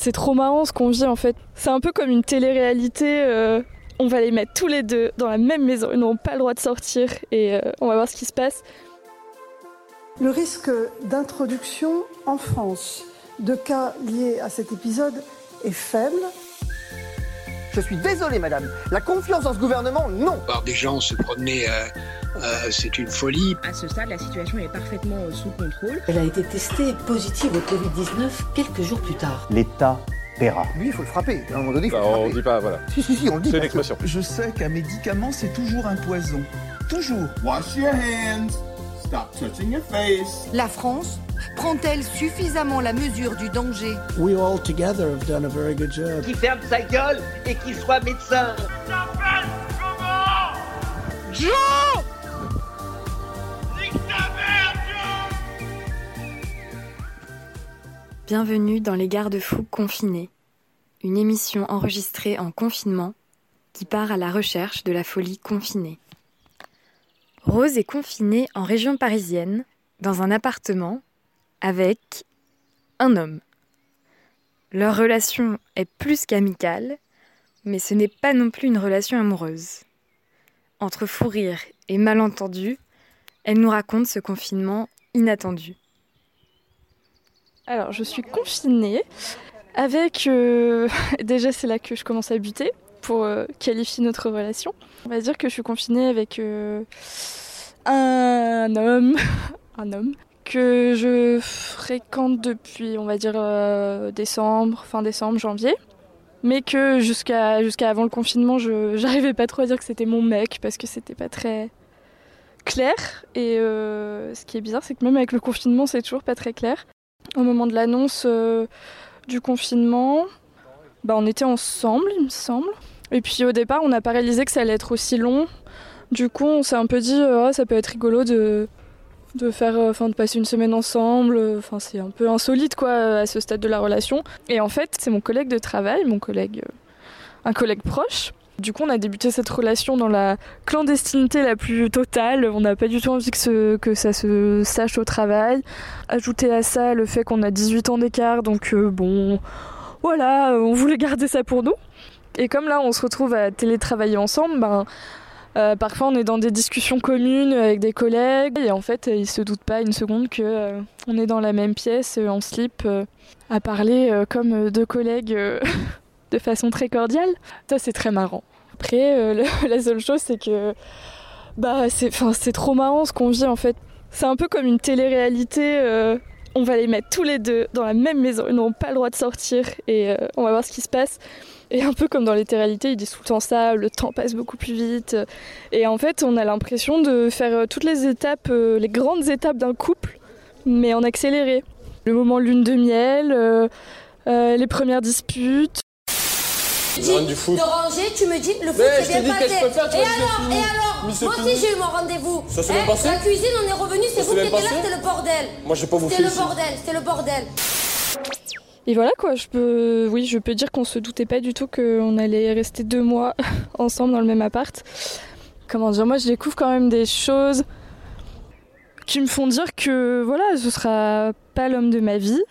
c'est trop marrant ce qu'on vit en fait. C'est un peu comme une télé-réalité. euh, on va les mettre tous les deux dans la même maison. Ils n'auront pas le droit de sortir et euh, on va voir ce qui se passe. Le risque d'introduction en France de cas liés à cet épisode est faible. Je suis désolé, madame. La confiance dans ce gouvernement, non. Voir des gens se promener, euh, euh, c'est une folie. À ce stade, la situation est parfaitement euh, sous contrôle. Elle a été testée positive au Covid-19 quelques jours plus tard. L'État paiera. Lui, il faut le frapper. À un moment donné, il faut Bah, le on frapper. dit pas, voilà. Si, si, si, on le dit. C'est une parce que- expression. Je sais qu'un médicament, c'est toujours un poison. Toujours. Wash your hands. Stop touching your face. La France prend-elle suffisamment la mesure du danger? We all together have done a very good job. Qui ferme sa gueule et qui soit médecin. Bienvenue dans Les Garde-Fous confinés, une émission enregistrée en confinement qui part à la recherche de la folie confinée. Rose est confinée en région parisienne, dans un appartement, avec un homme. Leur relation est plus qu'amicale, mais ce n'est pas non plus une relation amoureuse. Entre fou rire et malentendu, elle nous raconte ce confinement inattendu. Alors, je suis confinée avec. euh, Déjà, c'est là que je commence à buter pour euh, qualifier notre relation. On va dire que je suis confinée avec euh, un homme, un homme que je fréquente depuis, on va dire, décembre, fin décembre, janvier. Mais que jusqu'à jusqu'à avant le confinement, je j'arrivais pas trop à dire que c'était mon mec parce que c'était pas très clair. Et ce qui est bizarre, c'est que même avec le confinement, c'est toujours pas très clair. Au moment de l'annonce euh, du confinement, bah, on était ensemble, il me semble. Et puis au départ, on n'a pas réalisé que ça allait être aussi long. Du coup, on s'est un peu dit, euh, Ah, ça peut être rigolo de, de faire, euh, de passer une semaine ensemble. Enfin, c'est un peu insolite, quoi, à ce stade de la relation. Et en fait, c'est mon collègue de travail, mon collègue, un collègue proche. Du coup, on a débuté cette relation dans la clandestinité la plus totale. On n'a pas du tout envie que, ça se sache au travail. Ajouter à ça le fait qu'on a 18 ans d'écart, donc euh, bon, voilà, on voulait garder ça pour nous. Et comme là, on se retrouve à télétravailler ensemble, ben, euh, parfois on est dans des discussions communes avec des collègues, et en fait, ils se doutent pas une seconde que euh, on est dans la même pièce, euh, en slip, euh, à parler euh, comme euh, deux collègues euh, de façon très cordiale. Ça, c'est très marrant. Après, euh, la seule chose, c'est que bah, c'est, trop marrant ce qu'on vit en fait. C'est un peu comme une télé-réalité. euh, on va les mettre tous les deux dans la même maison. Ils n'auront pas le droit de sortir et euh, on va voir ce qui se passe. Et un peu comme dans les télé-réalités, ils disent tout le temps ça, le temps passe beaucoup plus vite. Et en fait, on a l'impression de faire toutes les étapes, les grandes étapes d'un couple, mais en accéléré. Le moment lune de miel, les premières disputes. Du foot. De ranger, tu me dis le foot Mais je c'est bien que je passé. peux faire, tu et alors, et alors Mais c'est Moi fini. aussi j'ai eu mon rendez-vous. Ça s'est Hein, bien passé La cuisine, on est revenu, c'est Ça vous s'est qui bien étiez là, passé c'était le bordel. Moi, j'ai pas bouffé C'était le bordel, c'était le bordel. Et voilà quoi, je peux, oui, je peux dire qu'on se doutait pas du tout qu'on allait rester deux mois ensemble dans le même appart. Comment dire, moi je découvre quand même des choses qui me font dire que voilà, ce sera pas l'homme de ma vie.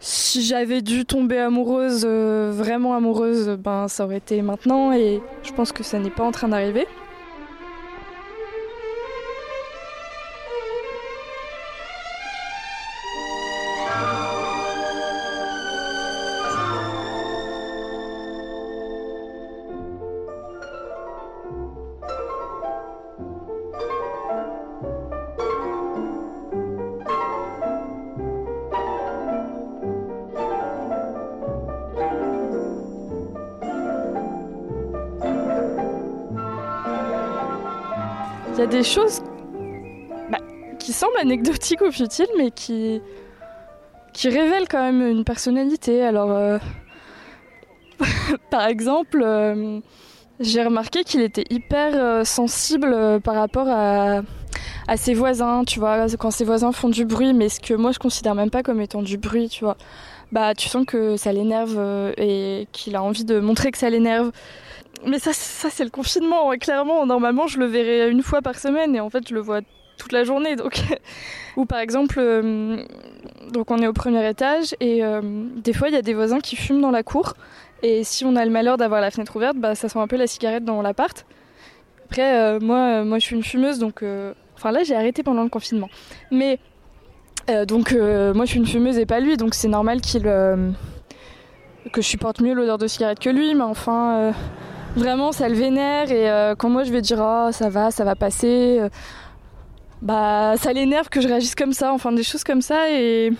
Si j'avais dû tomber amoureuse, euh, vraiment amoureuse, ben ça aurait été maintenant et je pense que ça n'est pas en train d'arriver. Il y a des choses bah, qui semblent anecdotiques ou futiles, mais qui, révèlent quand même une personnalité. Alors, euh, par exemple, euh, j'ai remarqué qu'il était hyper euh, sensible par rapport à, à ses voisins, tu vois, quand ses voisins font du bruit, mais ce que moi je considère même pas comme étant du bruit, tu vois. Bah, tu sens que ça l'énerve et qu'il a envie de montrer que ça l'énerve. Mais ça, ça c'est le confinement. Clairement, normalement, je le verrais une fois par semaine et en fait, je le vois toute la journée. Donc, ou par exemple, euh, donc on est au premier étage et euh, des fois il y a des voisins qui fument dans la cour. Et si on a le malheur d'avoir la fenêtre ouverte, bah, ça sent un peu la cigarette dans l'appart. Après, euh, moi, moi, je suis une fumeuse, donc, enfin là, j'ai arrêté pendant le confinement. Mais donc, moi, je suis une fumeuse et pas lui, donc c'est normal qu'il que je supporte mieux l'odeur de cigarette que lui. Mais enfin, vraiment, ça le vénère. Et quand moi, je vais dire, oh, ça va, ça va passer bah ça l'énerve que je réagisse comme ça, enfin des choses comme ça et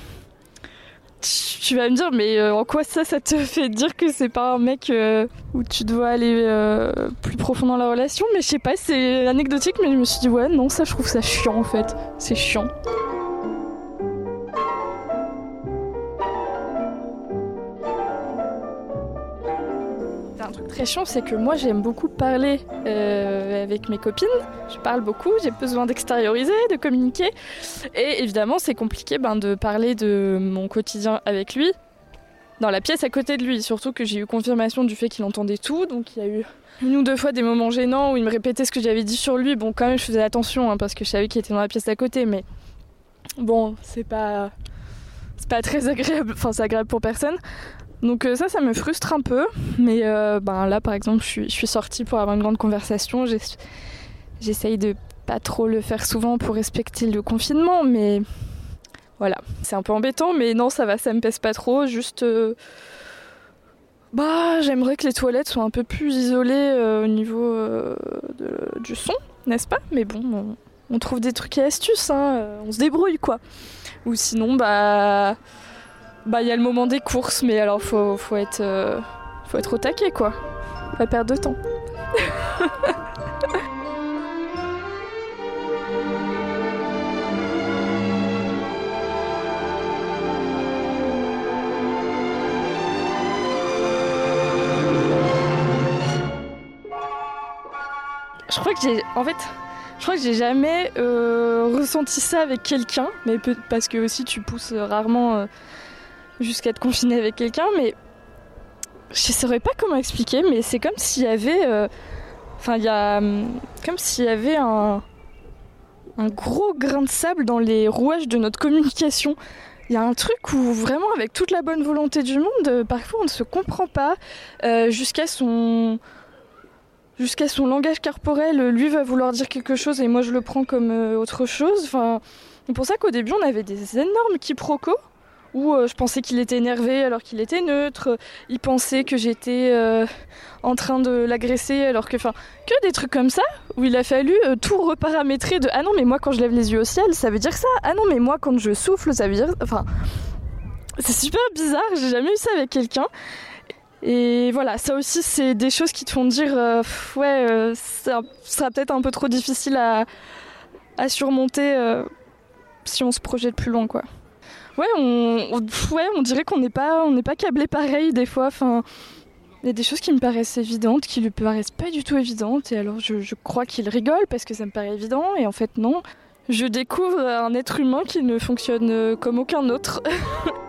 tu vas me dire mais euh, en quoi ça ça te fait dire que c'est pas un mec euh, où tu dois aller euh, plus profond dans la relation? Mais je sais pas c'est anecdotique mais je me suis dit ouais non ça je trouve ça chiant en fait c'est chiant un truc très chiant, c'est que moi j'aime beaucoup parler euh, avec mes copines. Je parle beaucoup, j'ai besoin d'extérioriser, de communiquer. Et évidemment, c'est compliqué ben, de parler de mon quotidien avec lui, dans la pièce à côté de lui. Surtout que j'ai eu confirmation du fait qu'il entendait tout. Donc il y a eu une ou deux fois des moments gênants où il me répétait ce que j'avais dit sur lui. Bon, quand même, je faisais attention hein, parce que je savais qu'il était dans la pièce à côté. Mais bon, c'est pas. C'est pas très agréable. Enfin, c'est agréable pour personne. Donc euh, ça, ça me frustre un peu. Mais euh, ben, là, par exemple, je suis, sortie pour avoir une grande conversation. J'essaye de pas trop le faire souvent pour respecter le confinement, mais voilà. C'est un peu embêtant, mais non, ça va, ça me pèse pas trop. Juste... Euh, bah, j'aimerais que les toilettes soient un peu plus isolées au niveau du son, n'est-ce pas? Mais bon, on, trouve des trucs et astuces, hein, on se débrouille quoi. Ou sinon, bah bah, il y a le moment des courses, mais alors faut, faut être, euh, faut être au taquet, quoi. Pas perdre de temps. je crois que j'ai. En fait, je crois que j'ai jamais euh, ressenti ça avec quelqu'un, mais parce que aussi tu pousses rarement euh, jusqu'à être confiné avec quelqu'un, mais je saurais pas comment expliquer, mais c'est comme s'il y avait. Euh, il y a. Hum, comme s'il y avait un. Un gros grain de sable dans les rouages de notre communication. Il y a un truc où vraiment, avec toute la bonne volonté du monde, euh, parfois on ne se comprend pas euh, jusqu'à son jusqu'à son langage corporel. Lui va vouloir dire quelque chose et moi je le prends comme autre chose. Enfin, c'est pour ça qu'au début on avait des énormes quiproquos où euh, je pensais qu'il était énervé alors qu'il était neutre, il pensait que j'étais euh, en train de l'agresser alors que, enfin, que des trucs comme ça, où il a fallu euh, tout reparamétrer de ah non mais moi quand je lève les yeux au ciel ça veut dire ça, ah non mais moi quand je souffle ça veut dire, enfin, c'est super bizarre, j'ai jamais eu ça avec quelqu'un. Et voilà, ça aussi c'est des choses qui te font dire ouais, ça sera peut-être un peu trop difficile à, à surmonter si on se projette plus loin quoi ouais, on, dirait qu'on n'est pas, on n'est pas câblé pareil des fois. Enfin, il y a des choses qui me paraissent évidentes, qui lui paraissent pas du tout évidentes. Et alors, je crois qu'il rigole parce que ça me paraît évident. Et en fait, non. Je découvre un être humain qui ne fonctionne comme aucun autre.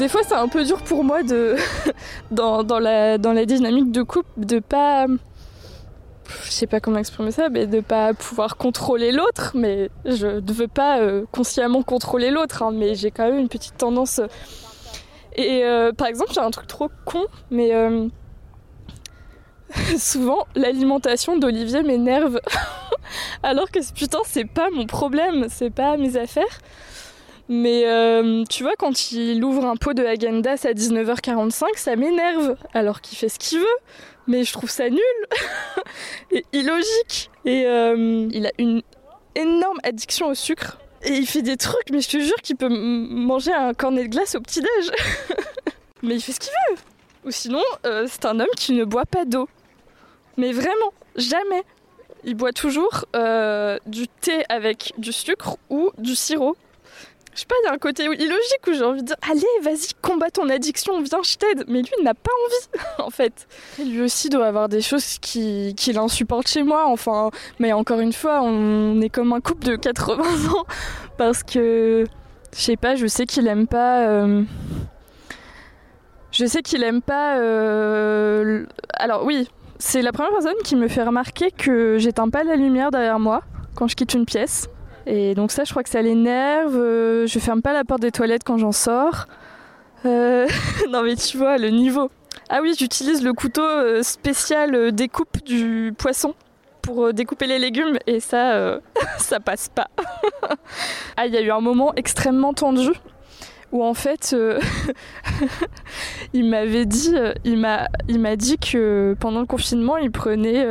Des fois, c'est un peu dur pour moi de dans, dans, la, dans la dynamique de couple de pas je sais pas comment exprimer ça, mais de pas pouvoir contrôler l'autre, mais je ne veux pas euh, consciemment contrôler l'autre, hein, mais j'ai quand même une petite tendance. Et euh, par exemple, j'ai un truc trop con, mais euh, souvent l'alimentation d'Olivier m'énerve, alors que putain c'est pas mon problème, c'est pas mes affaires. Mais euh, tu vois, quand il ouvre un pot de Agendas à 19h45, ça m'énerve. Alors qu'il fait ce qu'il veut. Mais je trouve ça nul et illogique. Et euh, il a une énorme addiction au sucre. Et il fait des trucs, mais je te jure qu'il peut manger un cornet de glace au petit-déj. mais il fait ce qu'il veut. Ou sinon, euh, c'est un homme qui ne boit pas d'eau. Mais vraiment, jamais. Il boit toujours du thé avec du sucre ou du sirop je sais pas, il y a un côté illogique où j'ai envie de dire Allez, vas-y, combat ton addiction, viens, je t'aide. Mais lui, il n'a pas envie, en fait. Lui aussi doit avoir des choses qui, qui l'insupportent chez moi. Enfin, mais encore une fois, on est comme un couple de 80 ans. Parce que, je sais pas, je sais qu'il aime pas. Euh, je sais qu'il aime pas. Euh, alors, oui, c'est la première personne qui me fait remarquer que j'éteins pas la lumière derrière moi quand je quitte une pièce. Et donc ça, je crois que ça l'énerve. Euh, je ferme pas la porte des toilettes quand j'en sors. Euh, non mais tu vois, le niveau. Ah oui, j'utilise le couteau euh, spécial découpe du poisson pour découper les légumes et ça, ça passe pas. ah, il y a eu un moment extrêmement tendu où en fait, il m'avait dit, il m'a, il m'a dit que pendant le confinement, il prenait,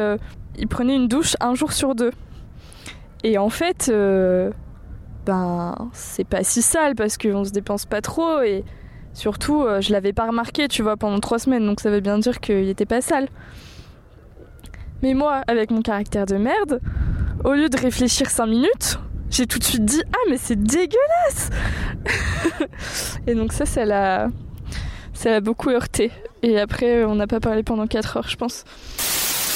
il prenait une douche un jour sur deux. Et en fait, euh, ben, c'est pas si sale parce qu'on se dépense pas trop et surtout, euh, je l'avais pas remarqué, tu vois, pendant trois semaines, donc ça veut bien dire qu'il était pas sale. Mais moi, avec mon caractère de merde, au lieu de réfléchir cinq minutes, j'ai tout de suite dit Ah, mais c'est dégueulasse Et donc, ça, ça l'a, ça l'a beaucoup heurté. Et après, on n'a pas parlé pendant quatre heures, je pense.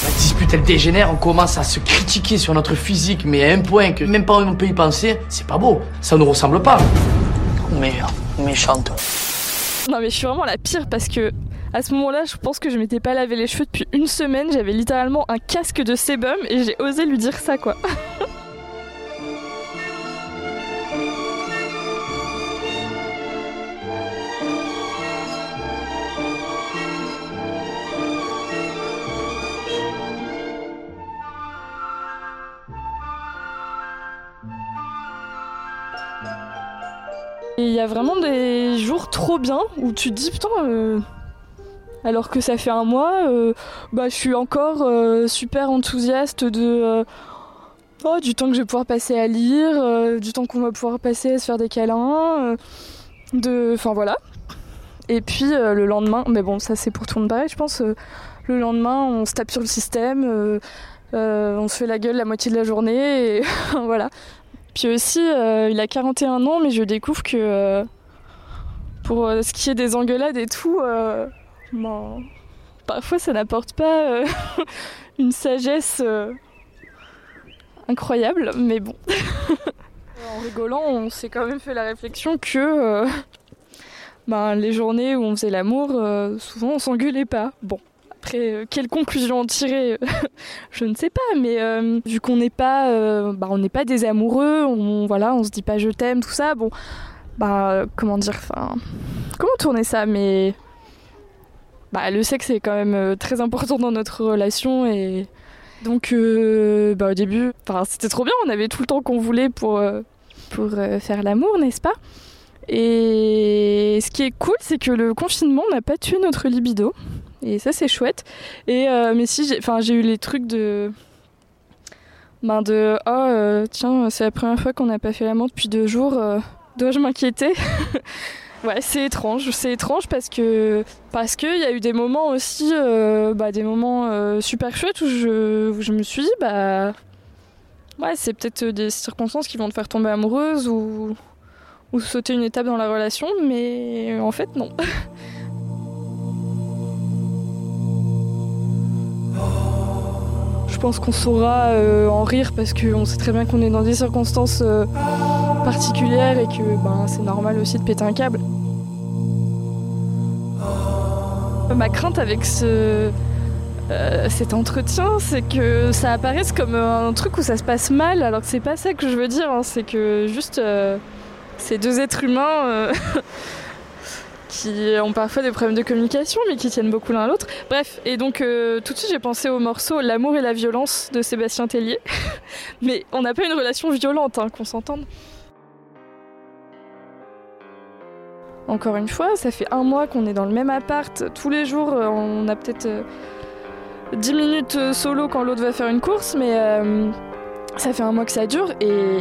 La dispute elle dégénère, on commence à se critiquer sur notre physique, mais à un point que même pas on peut y penser, c'est pas beau, ça nous ressemble pas. Mais méchante. Non mais je suis vraiment la pire parce que à ce moment-là, je pense que je m'étais pas lavé les cheveux depuis une semaine, j'avais littéralement un casque de sébum et j'ai osé lui dire ça quoi. Il y a vraiment des jours trop bien où tu te dis putain, euh, alors que ça fait un mois, euh, bah, je suis encore euh, super enthousiaste de oh, du temps que je vais pouvoir passer à lire, du temps qu'on va pouvoir passer à se faire des câlins, de, enfin voilà. Et puis le lendemain, mais bon ça c'est pour tout le monde pareil, je pense. le lendemain, on se tape sur le système. on se fait la gueule la moitié de la journée et voilà. Puis aussi, euh, il a 41 ans, mais je découvre que euh, pour euh, ce qui est des engueulades et tout, ben, parfois ça n'apporte pas une sagesse incroyable, mais bon. en rigolant, on s'est quand même fait la réflexion que ben, les journées où on faisait l'amour, souvent on s'engueulait pas. Bon, après, euh, quelle conclusion en tirer Je ne sais pas, mais euh, vu qu'on n'est pas, euh, bah, on n'est pas des amoureux, on voilà, on se dit pas je t'aime, tout ça. Bon, bah comment dire, enfin, comment tourner ça Mais bah, le sexe est quand même très important dans notre relation et donc bah, au début, c'était trop bien, on avait tout le temps qu'on voulait pour pour faire l'amour, n'est-ce pas? Et ce qui est cool, c'est que le confinement n'a pas tué notre libido. Et ça, c'est chouette. Et, euh, mais si, j'ai eu les trucs de. Ben de. Oh, tiens, c'est la première fois qu'on n'a pas fait l'amour depuis deux jours. Euh, dois-je m'inquiéter? Ouais, c'est étrange. C'est étrange parce que. Parce qu'il y a eu des moments aussi. bah, des moments super chouettes où je, où je me suis dit, bah. Ouais, c'est peut-être des circonstances qui vont te faire tomber amoureuse ou. ou sauter une étape dans la relation, mais en fait, non. pense qu'on saura euh, en rire parce qu'on sait très bien qu'on est dans des circonstances euh, particulières et que ben, c'est normal aussi de péter un câble. Ma crainte avec ce, euh, cet entretien, c'est que ça apparaisse comme un truc où ça se passe mal, alors que c'est pas ça que je veux dire, hein. c'est que juste ces deux êtres humains qui ont parfois des problèmes de communication, mais qui tiennent beaucoup l'un à l'autre. Bref, et donc euh, tout de suite j'ai pensé au morceau L'amour et la violence de Sébastien Tellier. mais on n'a pas une relation violente, hein, qu'on s'entende. Encore une fois, ça fait un mois qu'on est dans le même appart. Tous les jours, euh, on a peut-être 10 euh, minutes solo quand l'autre va faire une course, mais ça fait un mois que ça dure. Et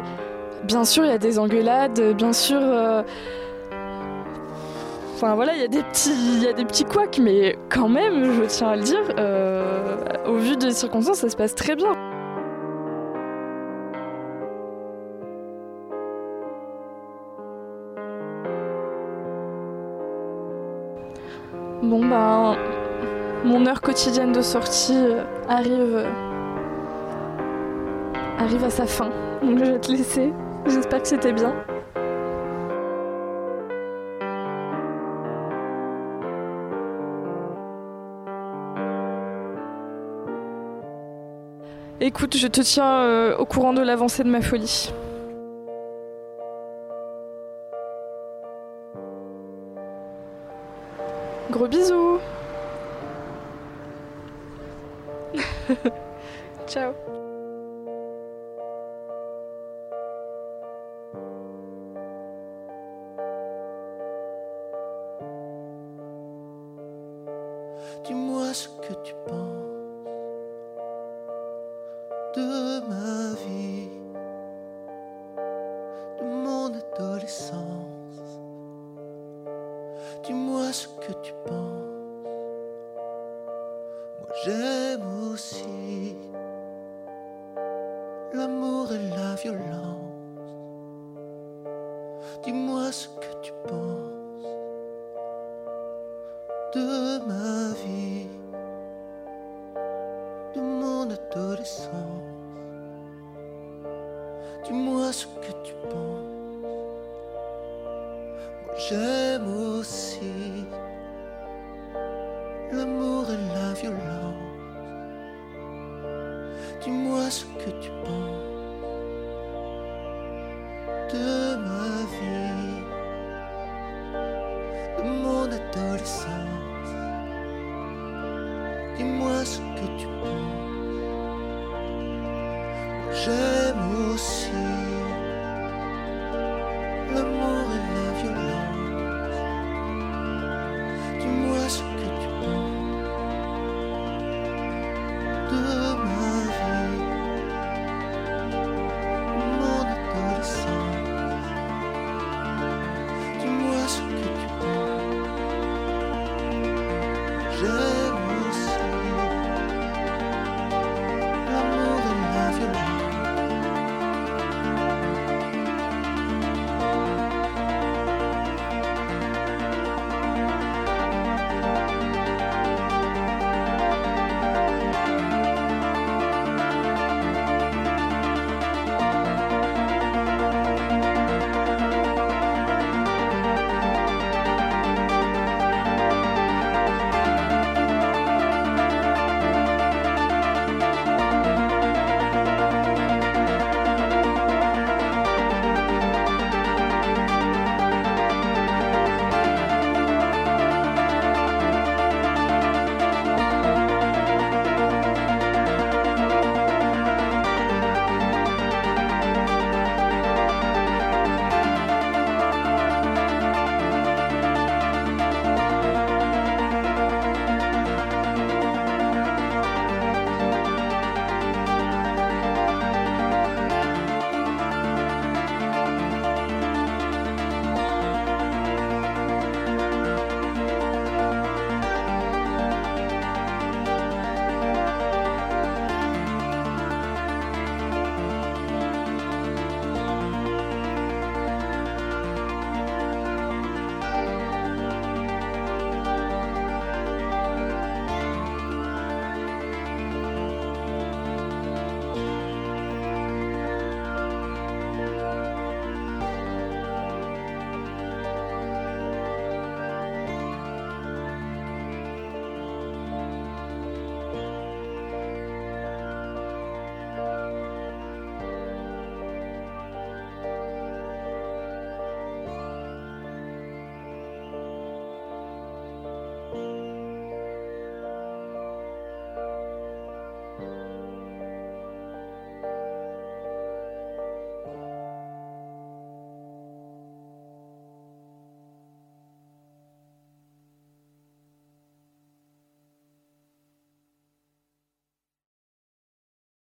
bien sûr, il y a des engueulades, bien sûr Enfin voilà, il y a des petits, il des petits couacs, mais quand même, je tiens à le dire, euh, au vu des circonstances, ça se passe très bien. Bon ben, mon heure quotidienne de sortie euh, arrive euh, arrive à sa fin. Donc je vais te laisser. J'espère que c'était bien. Écoute, je te tiens euh, au courant de l'avancée de ma folie. Gros bisous Ciao ce que tu penses. Dis-moi ce que tu penses.